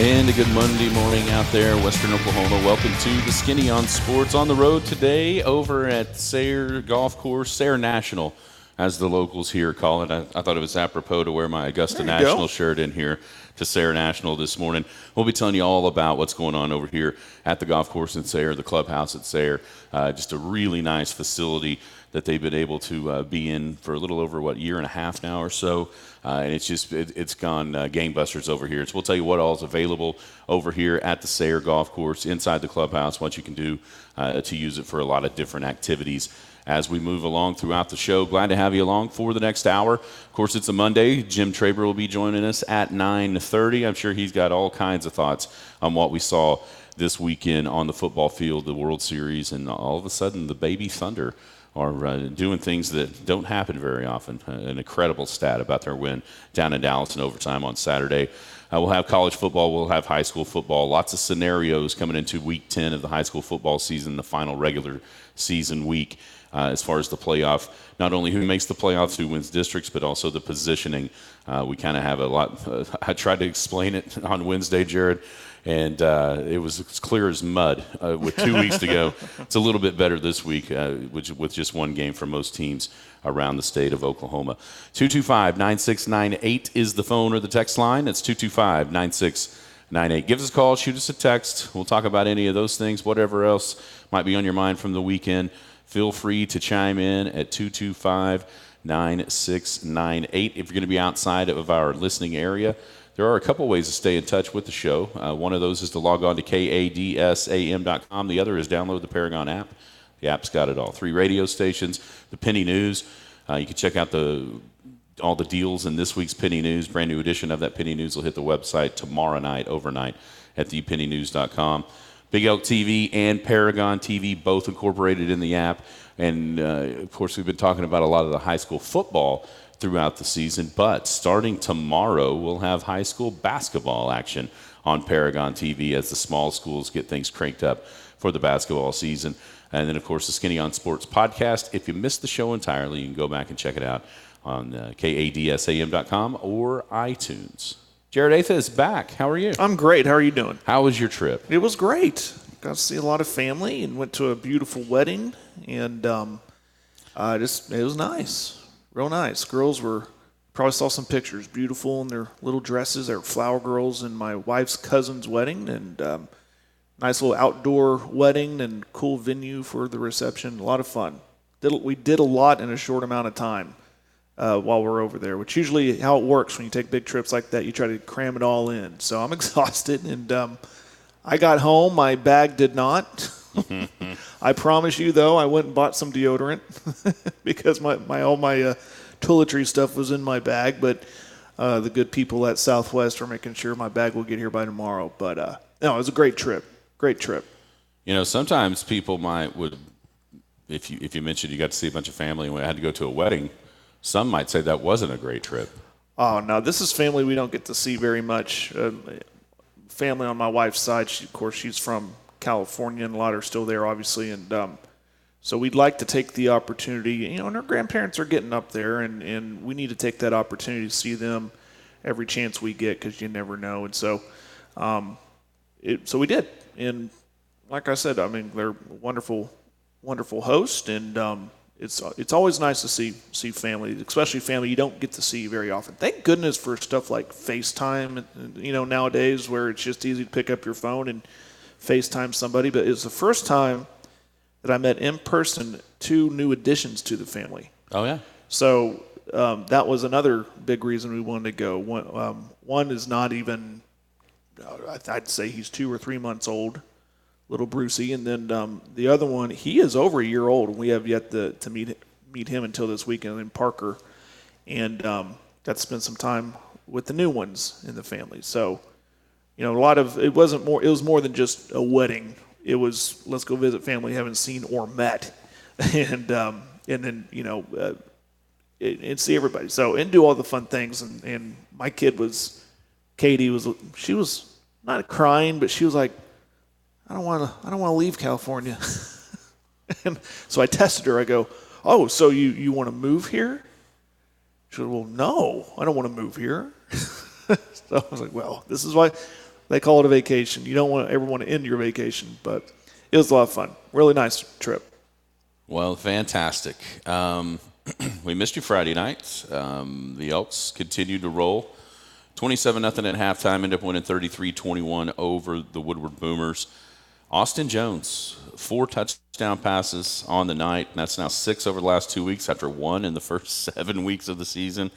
And a good Monday morning out there, Western Oklahoma. Welcome to the Skinny on Sports on the road today over at Sayre Golf Course, Sayre National, as the locals here call it. I, I thought it was apropos to wear my Augusta National go. shirt in here to Sayre National this morning. We'll be telling you all about what's going on over here at the golf course in Sayre, the clubhouse at Sayre. Uh, just a really nice facility that they've been able to uh, be in for a little over what year and a half now or so, uh, and it's just it, it's gone uh, gangbusters over here. So we'll tell you what all is available over here at the Sayre Golf Course inside the clubhouse. What you can do uh, to use it for a lot of different activities. As we move along throughout the show, glad to have you along for the next hour. Of course, it's a Monday. Jim Traber will be joining us at 9:30. I'm sure he's got all kinds of thoughts on what we saw this weekend on the football field, the World Series, and all of a sudden the baby Thunder are uh, doing things that don't happen very often. Uh, an incredible stat about their win down in Dallas in overtime on Saturday. Uh, we'll have college football, we'll have high school football, lots of scenarios coming into week 10 of the high school football season, the final regular season week. Uh, as far as the playoff, not only who makes the playoffs, who wins districts, but also the positioning. Uh, we kind of have a lot. I tried to explain it on Wednesday, Jared and uh, it was as clear as mud uh, with two weeks to go. It's a little bit better this week, uh, which, with just one game for most teams around the state of Oklahoma. 225 9698 is the phone or the text line. It's 225 9698. Give us a call, shoot us a text. We'll talk about any of those things, whatever else might be on your mind from the weekend. Feel free to chime in at 225 9698. If you're going to be outside of our listening area, there are a couple ways to stay in touch with the show. Uh, one of those is to log on to kadsam.com. The other is download the Paragon app. The app's got it all. Three radio stations, the Penny News. Uh, you can check out the all the deals in this week's Penny News. Brand new edition of that Penny News will hit the website tomorrow night, overnight, at thepennynews.com. Big Elk TV and Paragon TV both incorporated in the app. And uh, of course, we've been talking about a lot of the high school football throughout the season. But starting tomorrow, we'll have high school basketball action on Paragon TV as the small schools get things cranked up for the basketball season. And then, of course, the Skinny on Sports podcast. If you missed the show entirely, you can go back and check it out on uh, kadsam.com or iTunes. Jared Atha is back. How are you? I'm great. How are you doing? How was your trip? It was great. Got to see a lot of family and went to a beautiful wedding, and um, uh, just it was nice, real nice. Girls were probably saw some pictures, beautiful in their little dresses. They were flower girls in my wife's cousin's wedding, and um, nice little outdoor wedding and cool venue for the reception. A lot of fun. Did, we did a lot in a short amount of time uh, while we're over there, which usually how it works when you take big trips like that. You try to cram it all in. So I'm exhausted, and um, I got home. My bag did not. I promise you, though, I went and bought some deodorant because my, my all my uh, toiletry stuff was in my bag. But uh, the good people at Southwest are making sure my bag will get here by tomorrow. But uh, no, it was a great trip. Great trip. You know, sometimes people might would, if you if you mentioned you got to see a bunch of family and we had to go to a wedding, some might say that wasn't a great trip. Oh no, this is family we don't get to see very much. Uh, family on my wife's side, she, of course, she's from California, and a lot are still there, obviously, and um, so we'd like to take the opportunity. You know, and our grandparents are getting up there, and and we need to take that opportunity to see them every chance we get because you never know. And so, um, it, so we did, and like I said, I mean, they're wonderful, wonderful host, and um, it's it's always nice to see see family, especially family you don't get to see very often. Thank goodness for stuff like FaceTime. You know, nowadays where it's just easy to pick up your phone and FaceTime somebody. But it was the first time that I met in person two new additions to the family. Oh yeah. So um, that was another big reason we wanted to go. One, um, one is not even, uh, I'd say he's two or three months old, little Brucey, and then um, the other one, he is over a year old, and we have yet to, to meet meet him until this weekend in Parker, and um, got to spend some time with the new ones in the family. So, you know, a lot of it wasn't more. It was more than just a wedding it was let's go visit family haven't seen or met, and um, and then you know uh, and, and see everybody. So and do all the fun things. And, and my kid was, Katie was, she was not crying, but she was like, I don't want to, I don't want to leave California. and so I tested her. I go, oh, so you, you want to move here? She said, well, no, I don't want to move here. so I was like, well, this is why they call it a vacation. You don't want ever want to end your vacation, but it was a lot of fun. Really nice trip. Well, fantastic. Um, we missed you Friday night. Um, the Elks continued to roll. 27 nothing at halftime, ended up winning 33 21 over the Woodward Boomers. Austin Jones, four touchdown passes on the night. And That's now six over the last two weeks after one in the first seven weeks of the season.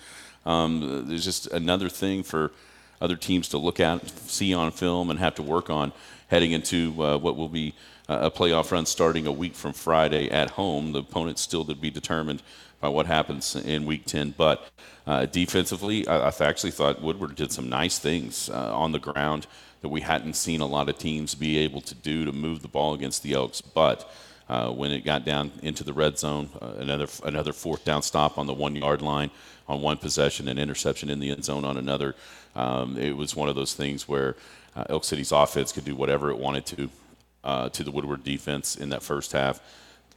Um, there's just another thing for other teams to look at, see on film, and have to work on heading into uh, what will be a playoff run starting a week from Friday at home. The opponent's still to be determined by what happens in Week 10. But uh, defensively, I, I, actually thought Woodward did some nice things uh, on the ground that we hadn't seen a lot of teams be able to do to move the ball against the Elks. But uh, when it got down into the red zone, uh, another another fourth down stop on the one yard line on one possession, an interception in the end zone on another. Um, it was one of those things where uh, Elk City's offense could do whatever it wanted to uh, to the Woodward defense in that first half.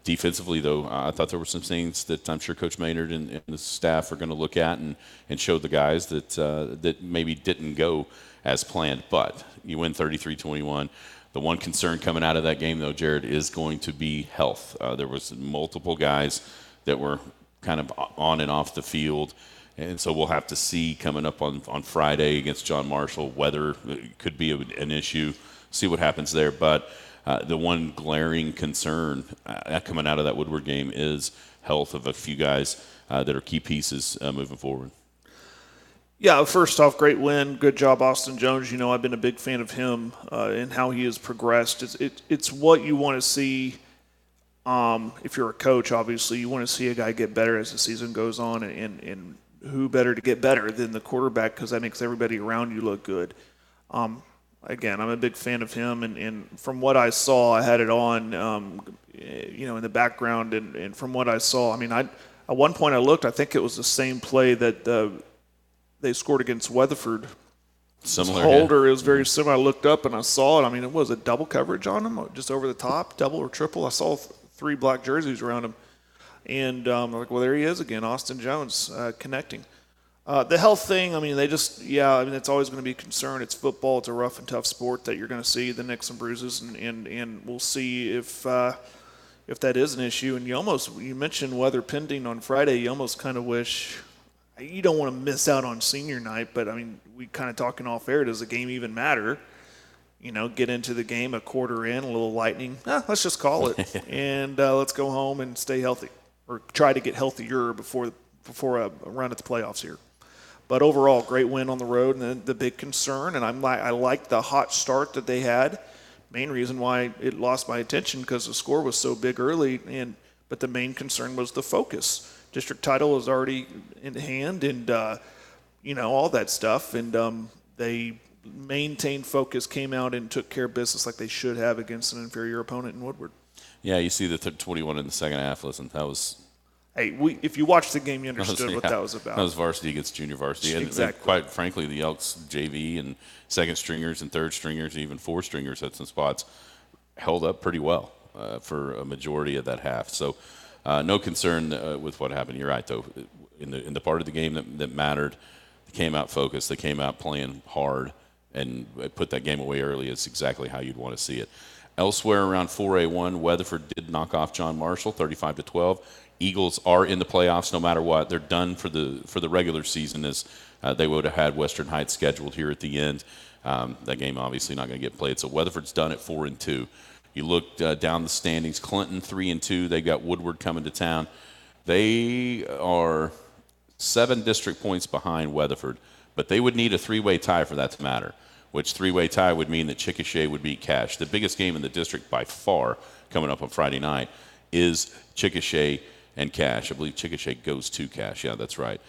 Defensively, though, I thought there were some things that I'm sure Coach Maynard and, and the staff are going to look at and, and show the guys that uh, that maybe didn't go as planned. But you win 33-21. The one concern coming out of that game, though, Jared, is going to be health. Uh, there was multiple guys that were kind of on and off the field. And so we'll have to see coming up on, on Friday against John Marshall whether it could be an issue, see what happens there. But uh, the one glaring concern uh, coming out of that Woodward game is health of a few guys uh, that are key pieces uh, moving forward. Yeah, first off, great win. Good job, Austin Jones. You know, I've been a big fan of him uh, and how he has progressed. It's, it, it's what you want to see. Um, if you're a coach, obviously, you want to see a guy get better as the season goes on, and, and, and who better to get better than the quarterback because that makes everybody around you look good. Um, again, I'm a big fan of him, and, and from what I saw, I had it on, um, you know, in the background, and, and from what I saw, I mean, I at one point I looked, I think it was the same play that uh, they scored against Weatherford. Similar holder yeah. it was very similar. I looked up and I saw it. I mean, it was a double coverage on him, just over the top, double or triple. I saw three black jerseys around him, and um, like, well, there he is again, Austin Jones uh, connecting. Uh, the health thing, I mean, they just, yeah, I mean, it's always going to be a concern. It's football. It's a rough and tough sport that you're going to see the nicks and bruises, and, and, and we'll see if uh, if that is an issue. And you almost, you mentioned weather pending on Friday. You almost kind of wish, you don't want to miss out on senior night, but I mean, we kind of talking off air. Does the game even matter? You know, get into the game a quarter in, a little lightning. Eh, let's just call it, and uh, let's go home and stay healthy, or try to get healthier before before a run at the playoffs here. But overall, great win on the road, and the, the big concern, and I'm like, I like the hot start that they had. Main reason why it lost my attention because the score was so big early, and but the main concern was the focus. District title was already in hand, and uh, you know all that stuff, and um, they maintained focus, came out and took care of business like they should have against an inferior opponent in Woodward. Yeah, you see the 21 in the second half. Listen, that was hey, we, if you watched the game, you understood what that was about. That was varsity against junior varsity. And, exactly. And quite frankly, the Elks JV and second stringers and third stringers, and even four stringers at some spots, held up pretty well uh, for a majority of that half. So, uh, no concern uh, with what happened. You're right, though. In the in the part of the game that, that mattered, they came out focused. They came out playing hard and put that game away early. Is exactly how you'd want to see it. Elsewhere around 4A1, Weatherford did knock off John Marshall 35 to 12. Eagles are in the playoffs no matter what. They're done for the for the regular season as uh, they would have had Western Heights scheduled here at the end. Um, that game obviously not going to get played. So Weatherford's done at four and two. You look uh, down the standings. Clinton three and two. They got Woodward coming to town. They are seven district points behind Weatherford, but they would need a three-way tie for that to matter. Which three-way tie would mean that Chickasha would beat Cache. The biggest game in the district by far coming up on Friday night is Chickasha and Cache. I believe Chickasha goes to Cache. Yeah, that's right.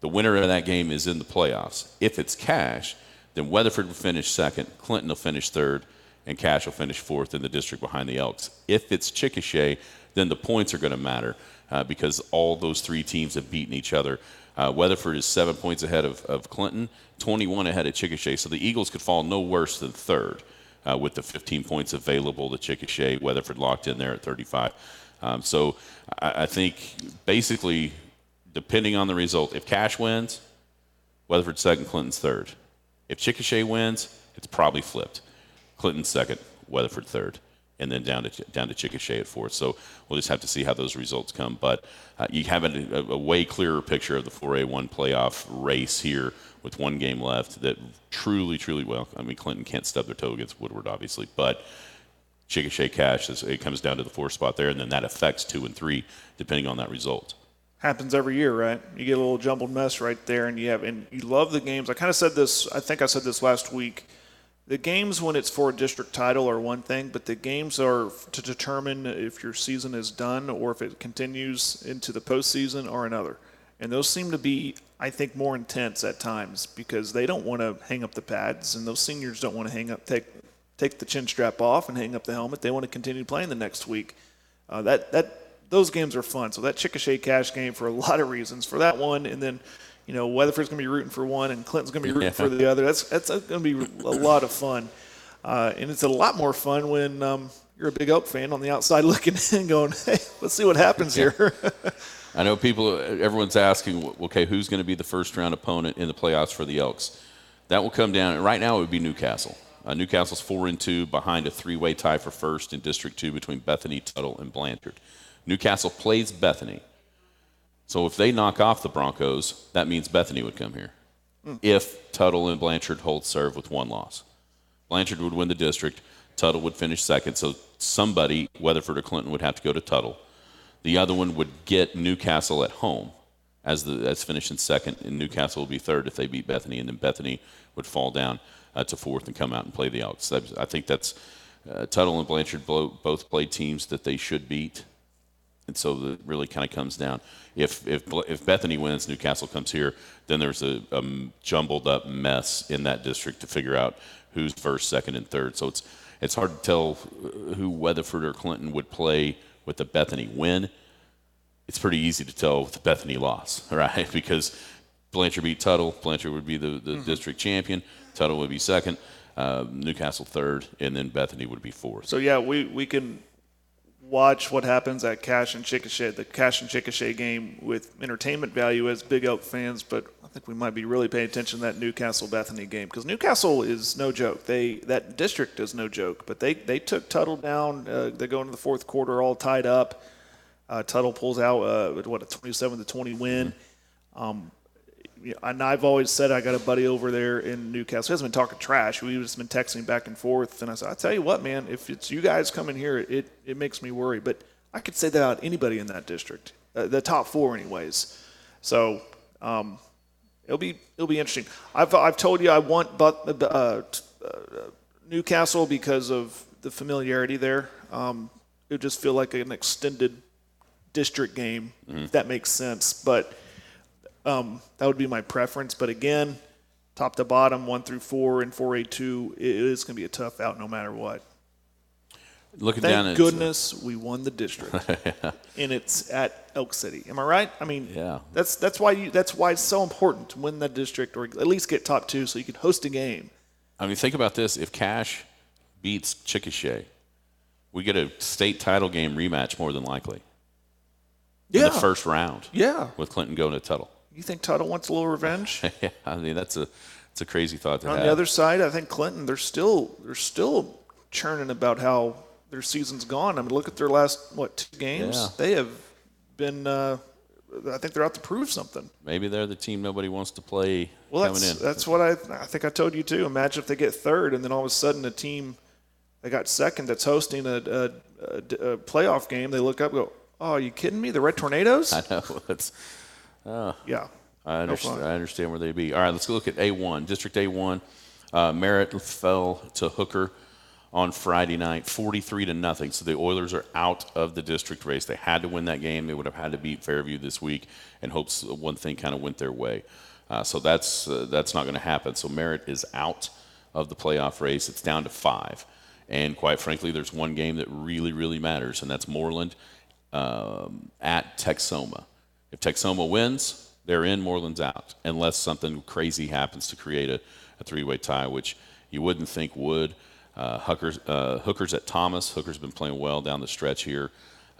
The winner of that game is in the playoffs. If it's Cache, then Weatherford will finish second, Clinton will finish third, and Cache will finish fourth in the district behind the Elks. If it's Chickasha, then the points are going to matter uh, because all those three teams have beaten each other. Uh, Weatherford is seven points ahead of, of Clinton, 21 ahead of Chickasha. So the Eagles could fall no worse than third uh, with the 15 points available to Chickasha. Weatherford locked in there at 35. Um, so I, I think basically, depending on the result, if Cache wins, Weatherford second, Clinton's third. If Chickasha wins, it's probably flipped. Clinton second, Weatherford third, and then down to down to Chickasha at fourth. So we'll just have to see how those results come. But uh, you have a, a, way clearer picture of the 4A1 playoff race here with one game left. That truly, truly well. I mean, Clinton can't stub their toe against Woodward, obviously, but Chickasha Cache it comes down to the fourth spot there, and then that affects two and three depending on that result happens every year, right? You get a little jumbled mess right there, and you have and you love the games. I kind of said this. I think I said this last week. The games when it's for a district title are one thing, but the games are to determine if your season is done or if it continues into the postseason or another. And those seem to be, I think, more intense at times because they don't want to hang up the pads, and those seniors don't want to hang up take take the chin strap off and hang up the helmet. They want to continue playing the next week. Uh, that that those games are fun. So that Chickasha Cache game for a lot of reasons. For that one, and then you know Weatherford's going to be rooting for one, and Clinton's going to be rooting yeah. for the other. That's that's going to be a lot of fun, uh, and it's a lot more fun when um, you're a big Elk fan on the outside looking in, going, "Hey, let's see what happens yeah. here." I know people. Everyone's asking, okay, who's going to be the first round opponent in the playoffs for the Elks? That will come down. Right now, it would be Newcastle. Uh, Newcastle's four and two behind a three-way tie for first in District Two between Bethany, Tuttle, and Blanchard. Newcastle plays Bethany. So if they knock off the Broncos, that means Bethany would come here. Mm. If Tuttle and Blanchard hold serve with one loss, Blanchard would win the district. Tuttle would finish second. So somebody, Weatherford or Clinton, would have to go to Tuttle. The other one would get Newcastle at home as the as finishing second, and Newcastle would be third if they beat Bethany, and then Bethany would fall down uh, to fourth and come out and play the Elks. I think that's uh, Tuttle and Blanchard both played teams that they should beat. And so it really kind of comes down. If, if, if Bethany wins, Newcastle comes here, then there's a, a jumbled up mess in that district to figure out who's first, second, and third. So it's, it's hard to tell who Weatherford or Clinton would play with the Bethany win. It's pretty easy to tell with the Bethany loss, right? Because Blanchard beat Tuttle. Blanchard would be the, the mm-hmm. district champion. Tuttle would be second. Uh, Newcastle third, and then Bethany would be fourth. So yeah, we, we can watch what happens at Cache and Chickasha, the Cache and Chickasha game with entertainment value as Big Elk fans, but I think we might be really paying attention to that Newcastle Bethany game because Newcastle is no joke. They that district is no joke, but they they took Tuttle down. Uh, they go into the fourth quarter all tied up. Uh, Tuttle pulls out uh, what a 27 to 20 win. Um, and I've always said I got a buddy over there in Newcastle. He hasn't been talking trash. We've just been texting back and forth. And I said, I tell you what, man, if it's you guys coming here, it, it makes me worry. But I could say that about anybody in that district, uh, the top four, anyways. So um, it'll be it'll be interesting. I've I've told you I want but uh, uh, Newcastle because of the familiarity there. Um, it would just feel like an extended district game, mm. if that makes sense. But um, that would be my preference. But again, top to bottom, one through four and four A two, it is going to be a tough out no matter what. Looking Thank down at goodness we won the district, yeah. and it's at Elk City. Am I right? I mean, yeah. That's that's why you that's why it's so important to win that district or at least get top two so you can host a game. I mean, think about this: if Cache beats Chickasha, we get a state title game rematch more than likely. Yeah. In the first round. Yeah. With Clinton going to Tuttle. You think Tuttle wants a little revenge? yeah, I mean that's a it's a crazy thought to On have. the other side, I think Clinton they're still they're still churning about how their season's gone. I mean, look at their last what two games? Yeah. They have been. Uh, I think they're out to prove something. Maybe they're the team nobody wants to play well, coming that's, in. That's what I I think I told you too. Imagine if they get third, and then all of a sudden a team they got second that's hosting a, a, a, a playoff game. They look up, and go, "Oh, are you kidding me? The Red Tornadoes?" I know. It's uh, yeah. I understand, no I understand where they'd be. All right, let's look at A1. District A1. Uh, Merritt fell to Hooker on Friday night, 43 to nothing. So the Oilers are out of the district race. They had to win that game. They would have had to beat Fairview this week, and hopes one thing kind of went their way. Uh, so that's uh, that's not going to happen. So Merritt is out of the playoff race. It's down to five, And quite frankly, there's one game that really, really matters, and that's Mooreland um, at Texhoma. If Texhoma wins, they're in, Mooreland's out, unless something crazy happens to create a, a three way tie, which you wouldn't think would. Uh, Hookers, uh, Hookers at Thomas. Hooker's been playing well down the stretch here.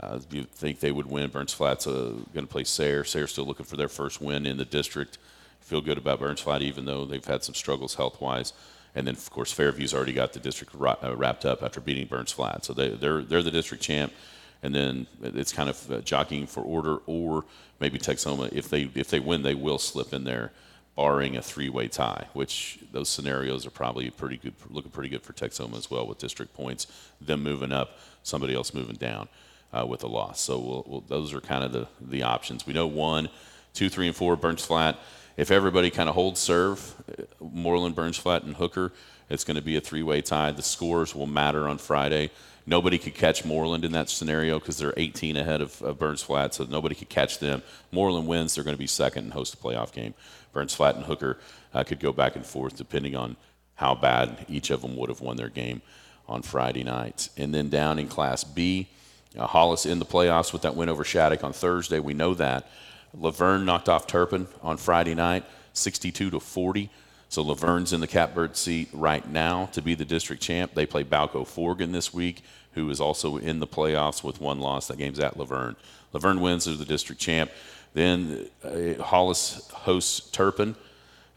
Uh, you think they would win. Burns Flat's uh, going to play Sayre. Sayre's still looking for their first win in the district. Feel good about Burns Flat, even though they've had some struggles health wise. And then, of course, Fairview's already got the district uh, wrapped up after beating Burns Flat. So they, they're, they're the district champ. And then it's kind of uh, jockeying for order, or maybe Texhoma, if they, if they win, they will slip in there barring a three-way tie, which those scenarios are probably pretty good, looking pretty good for Texhoma as well with district points, them moving up, somebody else moving down uh, with a loss. So we'll, we'll, those are kind of the, the options. We know one, two, three, and four, Burns Flat. If everybody kind of holds serve, uh, Mooreland, Burns Flat, and Hooker, it's going to be a three-way tie. The scores will matter on Friday. Nobody could catch Mooreland in that scenario because they're 18 ahead of, of Burns Flat, so nobody could catch them. Mooreland wins, they're going to be second and host a playoff game. Burns Flat and Hooker uh, could go back and forth depending on how bad each of them would have won their game on Friday night. And then down in Class B, uh, Hollis in the playoffs with that win over Shattuck on Thursday. We know that. Laverne knocked off Turpin on Friday night, 62 to 40. So Laverne's in the catbird seat right now to be the district champ. They play Balko Forgan this week, who is also in the playoffs with one loss. That game's at La Vergne. Laverne wins as the district champ. Then uh, Hollis hosts Turpin.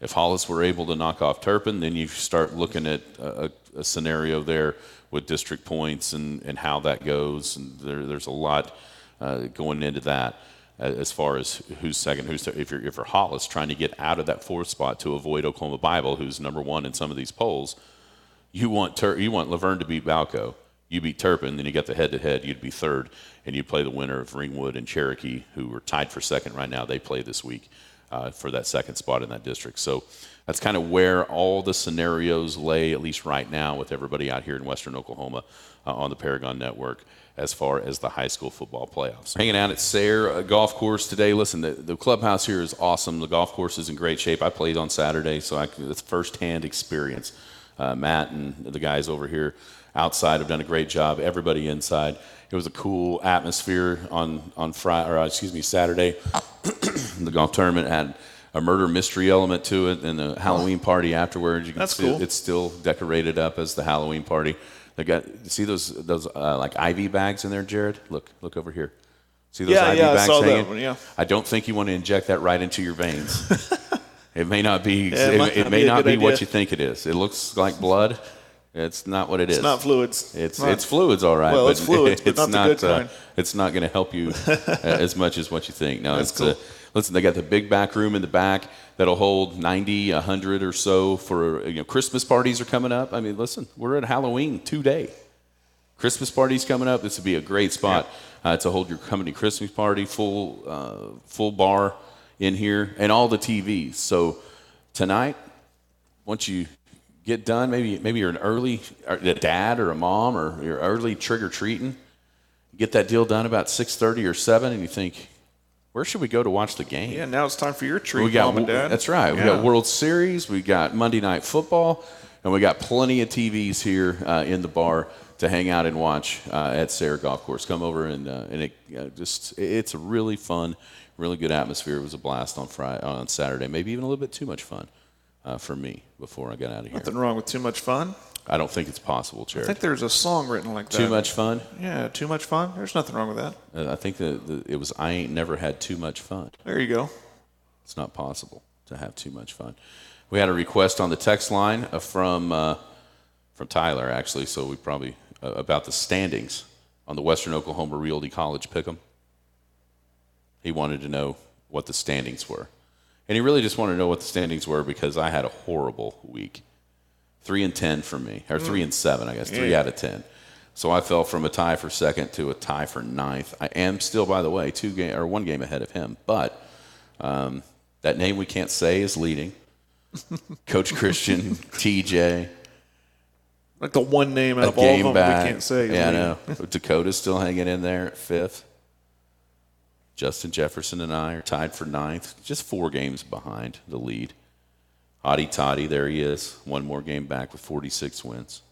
If Hollis were able to knock off Turpin, then you start looking at a, a scenario there with district points and, and how that goes. And there, there's a lot uh, going into that as far as who's second, who's third. If you're, if you're Hollis trying to get out of that fourth spot to avoid Oklahoma Bible, who's number one in some of these polls, you want Tur- you want Laverne to beat Balko. You beat Turpin, then you get the head-to-head. You'd be third, and you'd play the winner of Ringwood and Cherokee, who are tied for second right now. They play this week uh, for that second spot in that district. So that's kind of where all the scenarios lay, at least right now, with everybody out here in Western Oklahoma uh, on the Paragon Network as far as the high school football playoffs. Hanging out at Sayre uh, Golf Course today. Listen, the, the, clubhouse here is awesome. The golf course is in great shape. I played on Saturday, so I, it's firsthand experience. Uh, Matt and the guys over here outside have done a great job. Everybody inside. It was a cool atmosphere on on Friday, or uh, excuse me, Saturday. the golf tournament had a murder mystery element to it, and a Halloween party afterwards. You can That's see cool. It's still decorated up as the Halloween party. They got see those those uh, like IV bags in there, Jared. Look look over here. See those Yeah, IV yeah, I bags saw that one, yeah. I don't think you want to inject that right into your veins. it may not be. Yeah, it it, might it not may be not be what you think it is. It looks like blood. It's not what it is. It's not fluids. It's Not- it's fluids, all right. Well, but it's fluids, but it's not the good uh, kind. it's not going to help you uh, as much as what you think. No, That's it's uh, listen. They got the big back room in the back that'll hold 90, 100 or so for you know Christmas parties are coming up. I mean, listen, we're at Halloween today. Christmas parties coming up. This would be a great spot uh, to hold your company Christmas party. Full uh, full bar in here and all the TVs. So tonight, once you get done, maybe maybe you're an early a dad or a mom or you're early trick or treating. Get that deal done about six thirty or seven, and you think, where should we go to watch the game? Yeah, now it's time for your treat, we got mom and dad. that's right. We got World Series, we got Monday Night Football, and we got plenty of TVs here uh, in the bar to hang out and watch uh, at Sayre Golf Course. Come over and uh, and it uh, just it's a really fun, really good atmosphere. It was a blast on Friday on Saturday, maybe even a little bit too much fun uh, for me before I got out of here. Nothing wrong with too much fun. I don't think it's possible, I think there's a song written like that. Too much fun. Yeah, too much fun. There's nothing wrong with that. Uh, I think that the, it was I ain't never had too much fun. There you go. It's not possible to have too much fun. We had a request on the text line uh, from uh, from Tyler actually, so we probably uh, about the standings on the Western Oklahoma Realty College Pick'em. He wanted to know what the standings were, and he really just wanted to know what the standings were because I had a horrible week, three and ten for me, or three and seven, I guess, three Yeah. out of ten. So I fell from a tie for second to a tie for ninth. I am still, by the way, two game or one game ahead of him, but um, that name we can't say is leading. Coach Christian, TJ, Like the one name out a of all of game them back. we can't say. Yeah, I know. Dakota's still hanging in there at fifth. Justin Jefferson and I are tied for ninth, just four games behind the lead. Hottie Toddy, there he is, one more game back with 46 wins.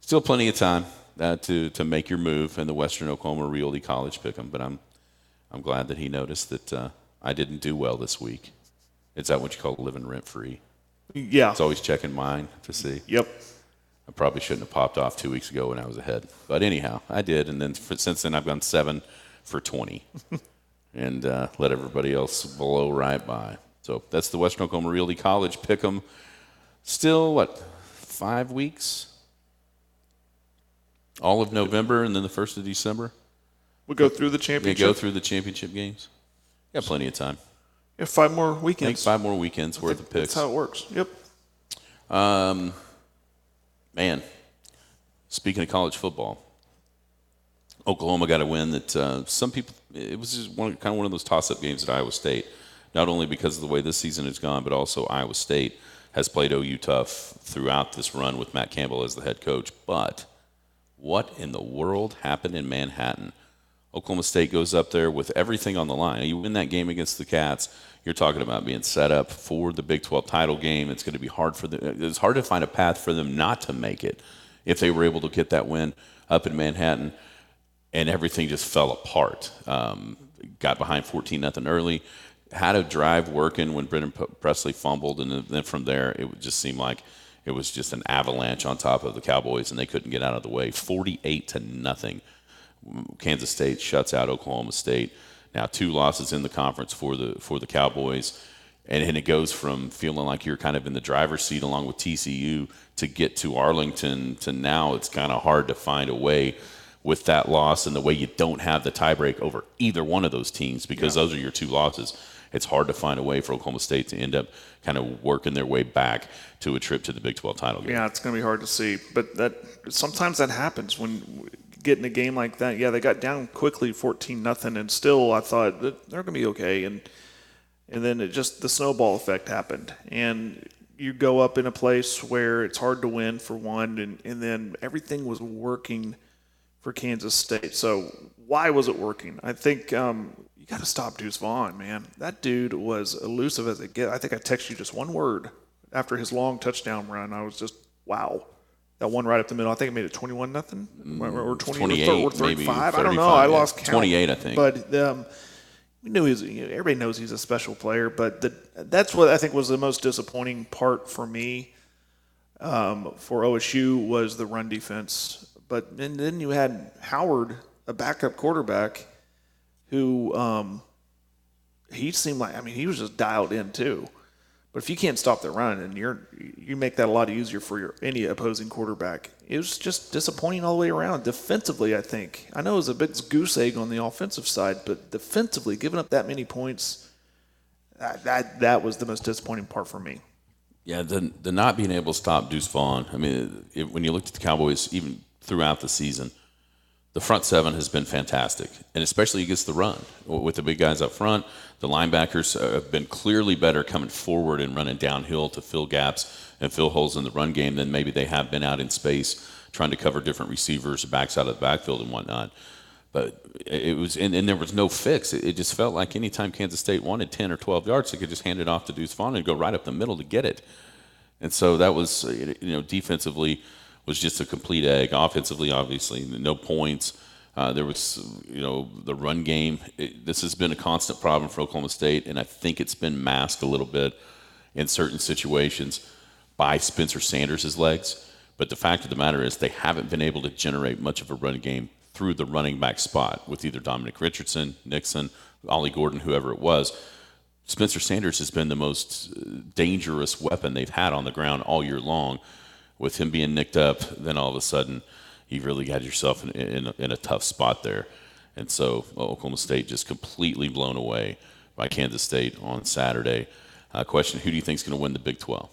still plenty of time uh, to to make your move in the Western Oklahoma Realty College pick'em. But I'm I'm glad that he noticed that uh, I didn't do well this week. Is that what you call living rent free? Yeah. It's always checking mine to see. Yep. I probably shouldn't have popped off two weeks ago when I was ahead. But anyhow, I did, and then for, since then I've gone seven for twenty, and uh, let everybody else blow right by. So that's the Western Oklahoma Realty College pick'em. Still what? Five weeks. All of November and then the first of December. We go through the championship. We go through the championship games. Got plenty of time. Yeah, five more I think weekends. five more weekends worth of picks. That's how it works. Yep. Um, man, speaking of college football, Oklahoma got a win that uh, some people. It was just one kind of one of those toss-up games at Iowa State. Not only because of the way this season has gone, but also Iowa State has played OU tough throughout this run with Matt Campbell as the head coach. But what in the world happened in Manhattan? Oklahoma State goes up there with everything on the line. You win that game against the Cats, you're talking about being set up for the Big 12 title game. It's going to be hard for them. It's hard to find a path for them not to make it if they were able to get that win up in Manhattan, and everything just fell apart. Um, got behind 14 nothing early, had a drive working when Brennan Presley fumbled, and then from there it just seemed like it was just an avalanche on top of the Cowboys, and they couldn't get out of the way. 48 to nothing. Kansas State shuts out Oklahoma State. Now two losses in the conference for the for the Cowboys, and, and it goes from feeling like you're kind of in the driver's seat along with TCU to get to Arlington to now it's kind of hard to find a way with that loss and the way you don't have the tiebreak over either one of those teams because those are your two losses. It's hard to find a way for Oklahoma State to end up kind of working their way back to a trip to the Big 12 title game. Yeah, it's going to be hard to see, but that sometimes that happens when getting a game like that. Yeah, they got down quickly, fourteen nothing, and still I thought that they're going to be okay, and and then it just the snowball effect happened, and you go up in a place where it's hard to win for one, and and then everything was working for Kansas State. So why was it working? I think um, you got to stop Deuce Vaughn, man. That dude was elusive as it get. I think I texted you just one word after his long touchdown run. I was just wow. That one right up the middle. I think it made it twenty-one nothing or twenty 28, or maybe thirty-five. I don't know. I lost count. 28, I think. But um, we knew he's. You know, everybody knows he's a special player. But the, that's what I think was the most disappointing part for me um, for OSU was the run defense. But and then you had Howard, a backup quarterback, who um, he seemed like I mean he was just dialed in too. But if you can't stop the run, and you're you make that a lot easier for your any opposing quarterback. It was just disappointing all the way around. Defensively, I think I know it was a big goose egg on the offensive side, but defensively, giving up that many points, that that, that was the most disappointing part for me. Yeah, the, the not being able to stop Deuce Vaughn. I mean, it, when you looked at the Cowboys, even throughout the season, the front seven has been fantastic, and especially against the run with the big guys up front. The linebackers uh, have been clearly better coming forward and running downhill to fill gaps and fill holes in the run game than maybe they have been out in space trying to cover different receivers, backs out of the backfield and whatnot. But it was, and, and there was no fix. It, it just felt like anytime Kansas State wanted 10 or 12 yards, they could just hand it off to Deuce Vaughn and go right up the middle to get it. And so that was, uh, you know, defensively was just a complete egg. Offensively, obviously, no points. Uh, there was, you know, the run game. It, this has been a constant problem for Oklahoma State, and I think it's been masked a little bit in certain situations by Spencer Sanders' legs. But the fact of the matter is, they haven't been able to generate much of a run game through the running back spot with either Dominic Richardson, Nixon, Ollie Gordon, whoever it was. Spencer Sanders has been the most dangerous weapon they've had on the ground all year long. With him being nicked up, then all of a sudden, you've really got yourself in, in, a, in a tough spot there. And so well, Oklahoma State just completely blown away by Kansas State on Saturday. Uh, question: Who do you think is going to win the Big 12?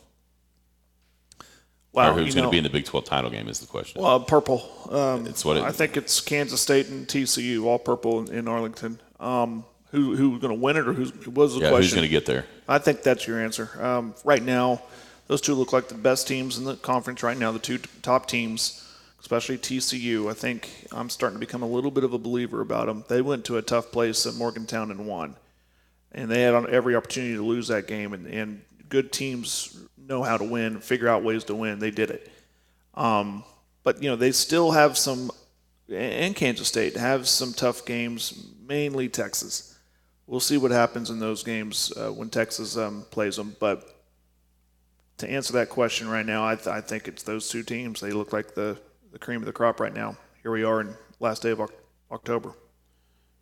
Wow, or who's going to be in the Big 12 title game is the question. Well, purple. Um, It's what it- I think it's Kansas State and TCU, all purple in, in Arlington. Um, who who's going to win it, or who's who was the yeah, question? who's going to get there? I think that's your answer. Um, right now, those two look like the best teams in the conference right now. The two top teams, especially TCU. I think I'm starting to become a little bit of a believer about them. They went to a tough place at Morgantown and won, and they had every opportunity to lose that game. And, and good teams know how to win, figure out ways to win. They did it. Um, but you know they still have some, and Kansas State have some tough games, mainly Texas. We'll see what happens in those games uh, when Texas um, plays them. But to answer that question right now, I, th- I think it's those two teams. They look like the, the cream of the crop right now. Here we are in last day of October.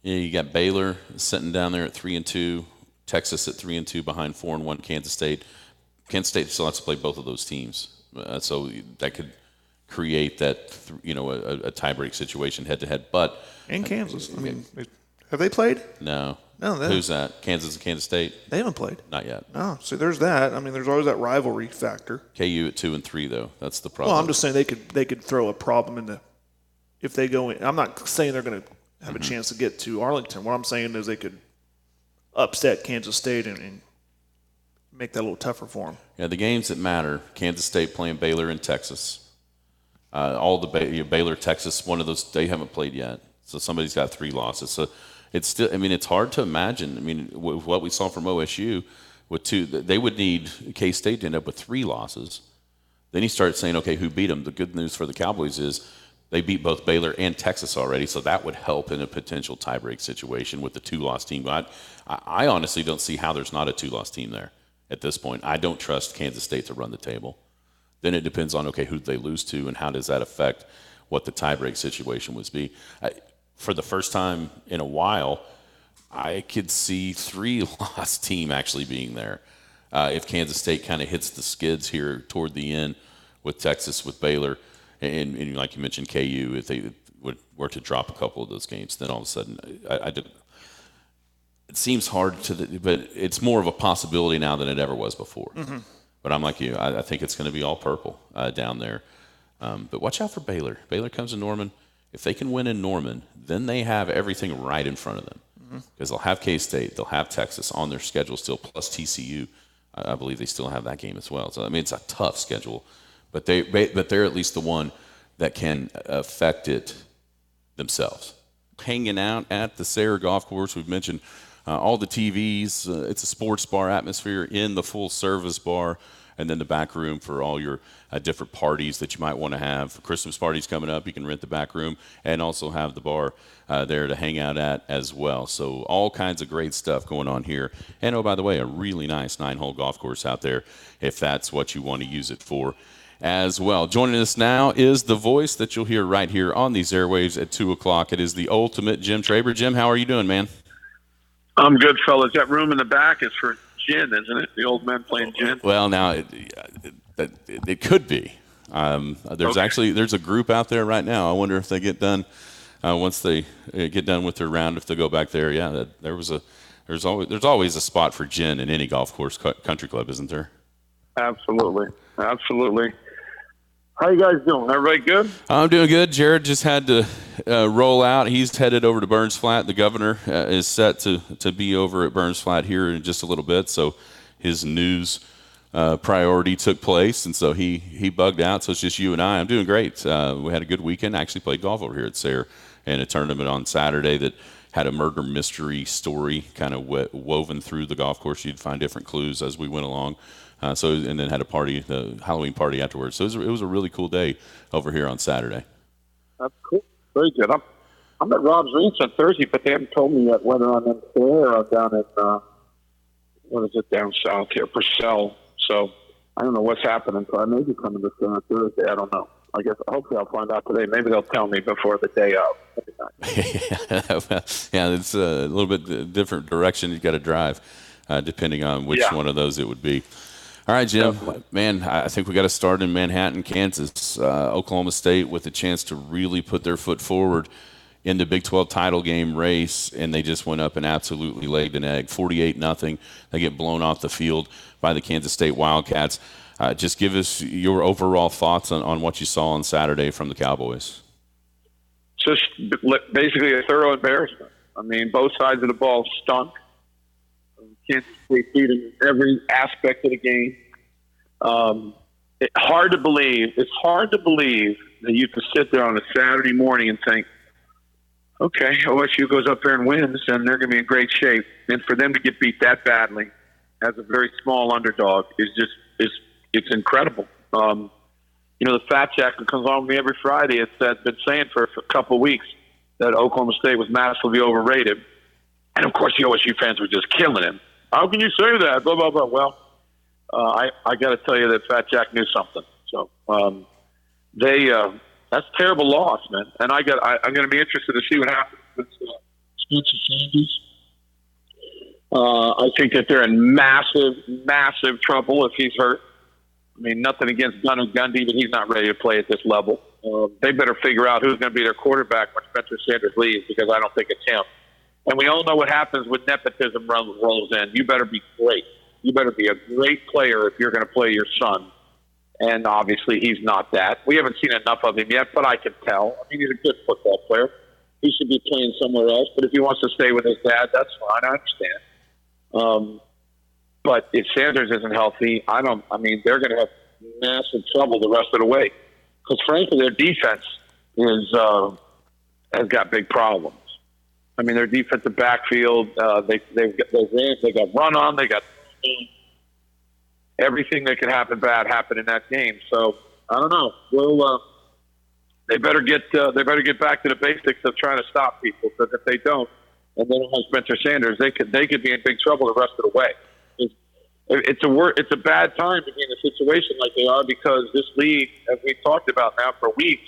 Yeah, you got Baylor sitting down there at three and two, Texas at three and two behind four and one Kansas State. Kansas State still has to play both of those teams, uh, so that could create that you know a, a tiebreak situation head to head. But in Kansas, I mean, have they played? No. No. They Who's that? Kansas and Kansas State. They haven't played. Not yet. Oh, so there's that. I mean, there's always that rivalry factor. KU at two and three though. That's the problem. Well, I'm just saying they could they could throw a problem in the if they go in. I'm not saying they're going to have mm-hmm. a chance to get to Arlington. What I'm saying is they could upset Kansas State and, and make that a little tougher for them. Yeah, the games that matter: Kansas State playing Baylor in Texas. Uh, all the ba- Baylor, Texas, one of those they haven't played yet, so somebody's got three losses. So it's still. I mean, it's hard to imagine. I mean, with what we saw from OSU with two, they would need K State to end up with three losses. Then you start saying, okay, who beat them? The good news for the Cowboys is they beat both Baylor and Texas already, so that would help in a potential tiebreak situation with the two-loss team. I, I honestly don't see how there's not a two-loss team there at this point. I don't trust Kansas State to run the table. Then it depends on okay who they lose to and how does that affect what the tiebreak situation would be. I, for the first time in a while, I could see three loss team actually being there. Uh, if Kansas State kind of hits the skids here toward the end with Texas, with Baylor, and, and like you mentioned, KU, if they would, were to drop a couple of those games, then all of a sudden, I, I did. It seems hard to, the, but it's more of a possibility now than it ever was before. Mm-hmm. But I'm like you, I, I think it's going to be all purple uh, down there. Um, but watch out for Baylor. Baylor comes to Norman. If they can win in Norman, then they have everything right in front of them because mm-hmm. they'll have K State, they'll have Texas on their schedule still, plus TCU. I, I believe they still have that game as well. So I mean, it's a tough schedule but they but they're at least the one that can affect it themselves. Hanging out at the Sayre Golf Course, we've mentioned uh, all the TVs. Uh, it's a sports bar atmosphere in the full service bar, and then the back room for all your uh, different parties that you might want to have. For Christmas parties coming up, you can rent the back room and also have the bar uh, there to hang out at as well. So all kinds of great stuff going on here. And oh, by the way, a really nice nine-hole golf course out there if that's what you want to use it for as well. Joining us now is the voice that you'll hear right here on these airwaves at 2 o'clock. It is the ultimate Jim Traber. Jim, how are you doing, man? I'm good, fellas. That room in the back is for gin, isn't it? The old men playing gin. Well, now it, it, it could be. Um, there's okay. actually there's a group out there right now. I wonder if they get done uh, once they uh, get done with their round. If they go back there, yeah, that, there was a there's always there's always a spot for gin in any golf course country club, isn't there? Absolutely, absolutely. How you guys doing? Everybody good? I'm doing good. Jared just had to uh, roll out. He's headed over to Burns Flat. The governor uh, is set to, to be over at Burns Flat here in just a little bit. So his news uh, priority took place, and so he he bugged out. So it's just you and I. I'm doing great. Uh, we had a good weekend. I actually played golf over here at Sayre in a tournament on Saturday that had a murder mystery story kind of woven through the golf course. You'd find different clues as we went along. Uh, so and then had a party, the Halloween party afterwards. So it was, it was, a really cool day over here on Saturday. That's cool. Very good. I'm, I'm at Rob's Ranch on Thursday, but they haven't told me yet whether I'm in there or down in uh, what is it down south here, Purcell. So I don't know what's happening. So I may be coming this on Thursday. I don't know. I guess hopefully I'll find out today. Maybe they'll tell me before the day of. yeah, it's a little bit different direction you got to drive, uh, depending on which yeah. one of those it would be. All right, Jim. Man, I think we got to start in Manhattan, Kansas. Uh, Oklahoma State with a chance to really put their foot forward in the Big 12 title game race, and they just went up and absolutely laid an egg. 48 nothing. They get blown off the field by the Kansas State Wildcats. Uh, just give us your overall thoughts on, on what you saw on Saturday from the Cowboys. Just basically a thorough embarrassment. I mean, both sides of the ball stunk. Kansas State beat in every aspect of the game. Um, it, hard to believe. It's hard to believe that you can sit there on a Saturday morning and think, okay, OSU goes up there and wins, and they're going to be in great shape. And for them to get beat that badly as a very small underdog is just is it's incredible. Um, you know, the fat jack who comes on with me every Friday has been saying for a couple of weeks that Oklahoma State was massively overrated. And of course, the OSU fans were just killing him. How can you say that? Blah blah blah. Well, uh, I I got to tell you that Fat Jack knew something. So um, they uh, that's terrible loss, man. And I got I, I'm going to be interested to see what happens with uh, Spencer Sanders. Uh, I think that they're in massive, massive trouble if he's hurt. I mean, nothing against Gunnar Gundy, but he's not ready to play at this level. Uh, they better figure out who's going to be their quarterback when Spencer Sanders leaves because I don't think it's him. And we all know what happens when nepotism runs, rolls in. You better be great. You better be a great player if you're going to play your son. And obviously, he's not that. We haven't seen enough of him yet, but I can tell. I mean, he's a good football player. He should be playing somewhere else. But if he wants to stay with his dad, that's fine. I understand. Um, but if Sanders isn't healthy, I don't. I mean, they're going to have massive trouble the rest of the way because, frankly, their defense is uh, has got big problems. I mean, their defensive backfield, uh, they they've got, they they got run on, they got everything that could happen bad happened in that game. So I don't know. Well, uh, they better get uh, they better get back to the basics of trying to stop people because if they don't, and they don't have Spencer Sanders, they could they could be in big trouble the rest of the way. It's, it's a wor- it's a bad time to be in a situation like they are because this league, as we've talked about now for weeks,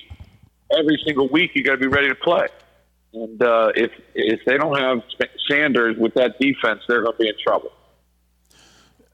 every single week you got to be ready to play. And uh, if if they don't have Sanders with that defense, they're going to be in trouble.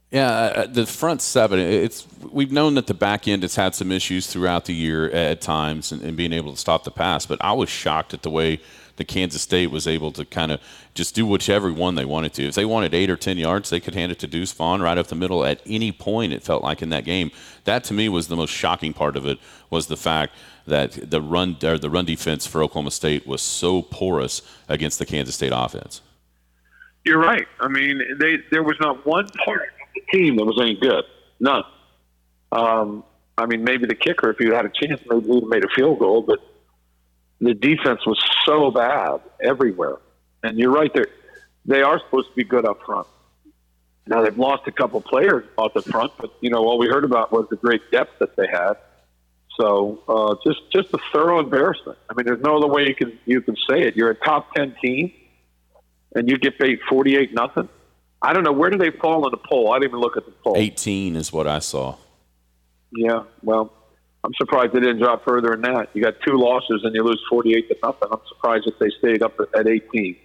Yeah, uh, uh, the front seven. It's we've known that the back end has had some issues throughout the year at times, and, and being able to stop the pass. But I was shocked at the way the Kansas State was able to kind of just do whichever one they wanted to. If they wanted eight or ten yards, they could hand it to Deuce Vaughn right up the middle at any point. It felt like in that game. That to me was the most shocking part of it was the fact that the run or the run defense for Oklahoma State was so porous against the Kansas State offense. You're right. I mean, they there was not one part of the team that was any good. None. Um, I mean, maybe the kicker, if you had a chance, maybe would have made a field goal, but the defense was so bad everywhere. And you're right, there. they are supposed to be good up front. Now they've lost a couple players off the front, but you know all we heard about was the great depth that they had. So uh, just just a thorough embarrassment. I mean, there's no other way you can you can say it. You're a top ten team, and you get paid forty eight nothing. I don't know where do they fall in the poll. I didn't even look at the poll. 18 is what I saw. Yeah, well, I'm surprised they didn't drop further than that. You got two losses and you lose 48 to nothing. I'm surprised if they stayed up at 18.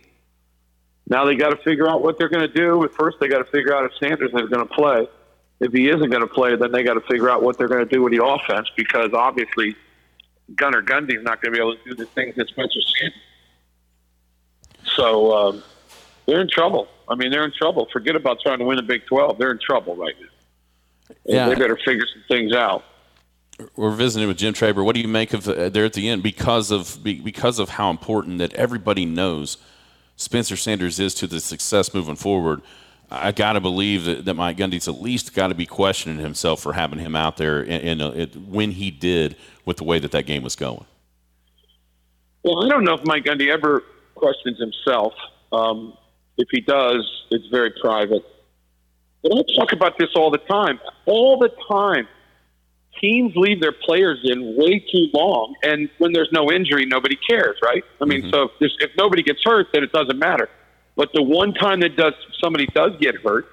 Now they got to figure out what they're going to do. First, they got to figure out if Sanders is going to play. If he isn't going to play, then they got to figure out what they're going to do with the offense because obviously Gunnar Gundy's not going to be able to do the things that Spencer Sanders. So um, they're in trouble. I mean, they're in trouble. Forget about trying to win the Big 12. They're in trouble right now. Yeah. They better figure some things out. We're visiting with Jim Traber. What do you make of uh, there at the end because of because of how important that everybody knows Spencer Sanders is to the success moving forward? I got to believe that, that Mike Gundy's at least got to be questioning himself for having him out there in, in a, when he did with the way that that game was going. Well, I don't know if Mike Gundy ever questions himself. Um, if he does, it's very private. But I talk about this all the time. All the time. Teams leave their players in way too long, and when there's no injury, nobody cares, right? I mean, mm-hmm. so if, if nobody gets hurt, then it doesn't matter. But the one time that does somebody does get hurt,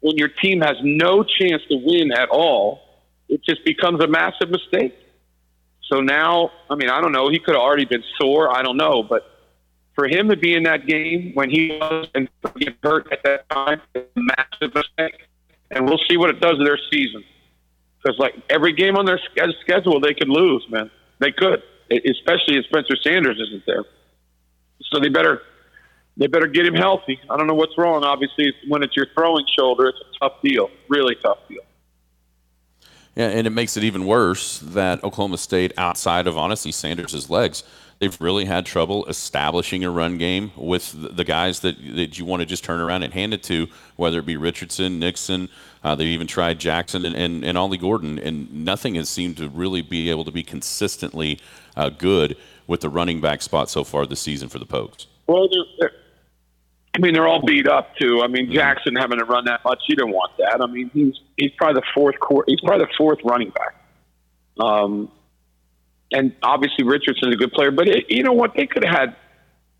when your team has no chance to win at all, it just becomes a massive mistake. So now, I mean, I don't know. He could have already been sore. I don't know, but for him to be in that game when he was and get hurt at that time is a massive mistake. And we'll see what it does to their season. Because like every game on their schedule, they could lose, man. They could, especially if Spencer Sanders isn't there. So they better they better get him healthy. I don't know what's wrong. Obviously, when it's your throwing shoulder, it's a tough deal, really tough deal. Yeah, and it makes it even worse that Oklahoma State, outside of honestly Sanders' legs, they've really had trouble establishing a run game with the guys that, that you want to just turn around and hand it to, whether it be Richardson, Nixon. Uh, they even tried Jackson and, and, and Ollie Gordon, and nothing has seemed to really be able to be consistently uh, good with the running back spot so far this season for the Pokes. Well, they're, they're, I mean, they're all beat up too. I mean, mm-hmm. Jackson having to run that much, you didn't want that. I mean, he's he's probably the fourth court, he's probably the fourth running back. Um, and obviously Richardson's a good player, but it, you know what? They could have had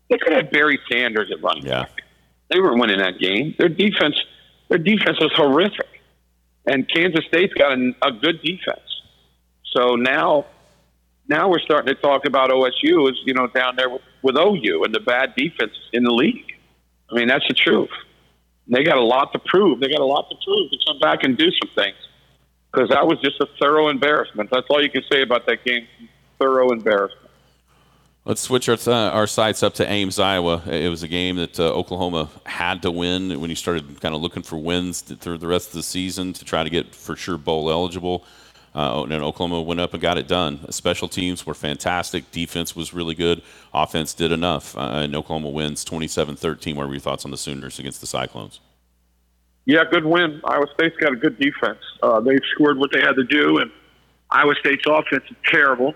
they could have had Barry Sanders at running Yeah. back. They weren't winning that game. Their defense their defense was horrific, and Kansas State's got a, a good defense. So now now we're starting to talk about OSU is you know down there with, with OU and the bad defense in the league. I mean that's the truth. They got a lot to prove. They got a lot to prove to come back and do some things because that was just a thorough embarrassment. That's all you can say about that game. Thorough embarrassment. Let's switch our, th- our sights up to Ames, Iowa. It was a game that uh, Oklahoma had to win when you started kind of looking for wins through the rest of the season to try to get for sure bowl eligible. Uh, and Oklahoma went up and got it done. Special teams were fantastic. Defense was really good. Offense did enough. Uh, and Oklahoma wins 27 13. What were your thoughts on the Sooners against the Cyclones? Yeah, good win. Iowa State's got a good defense. Uh, they scored what they had to do, and Iowa State's offense is terrible.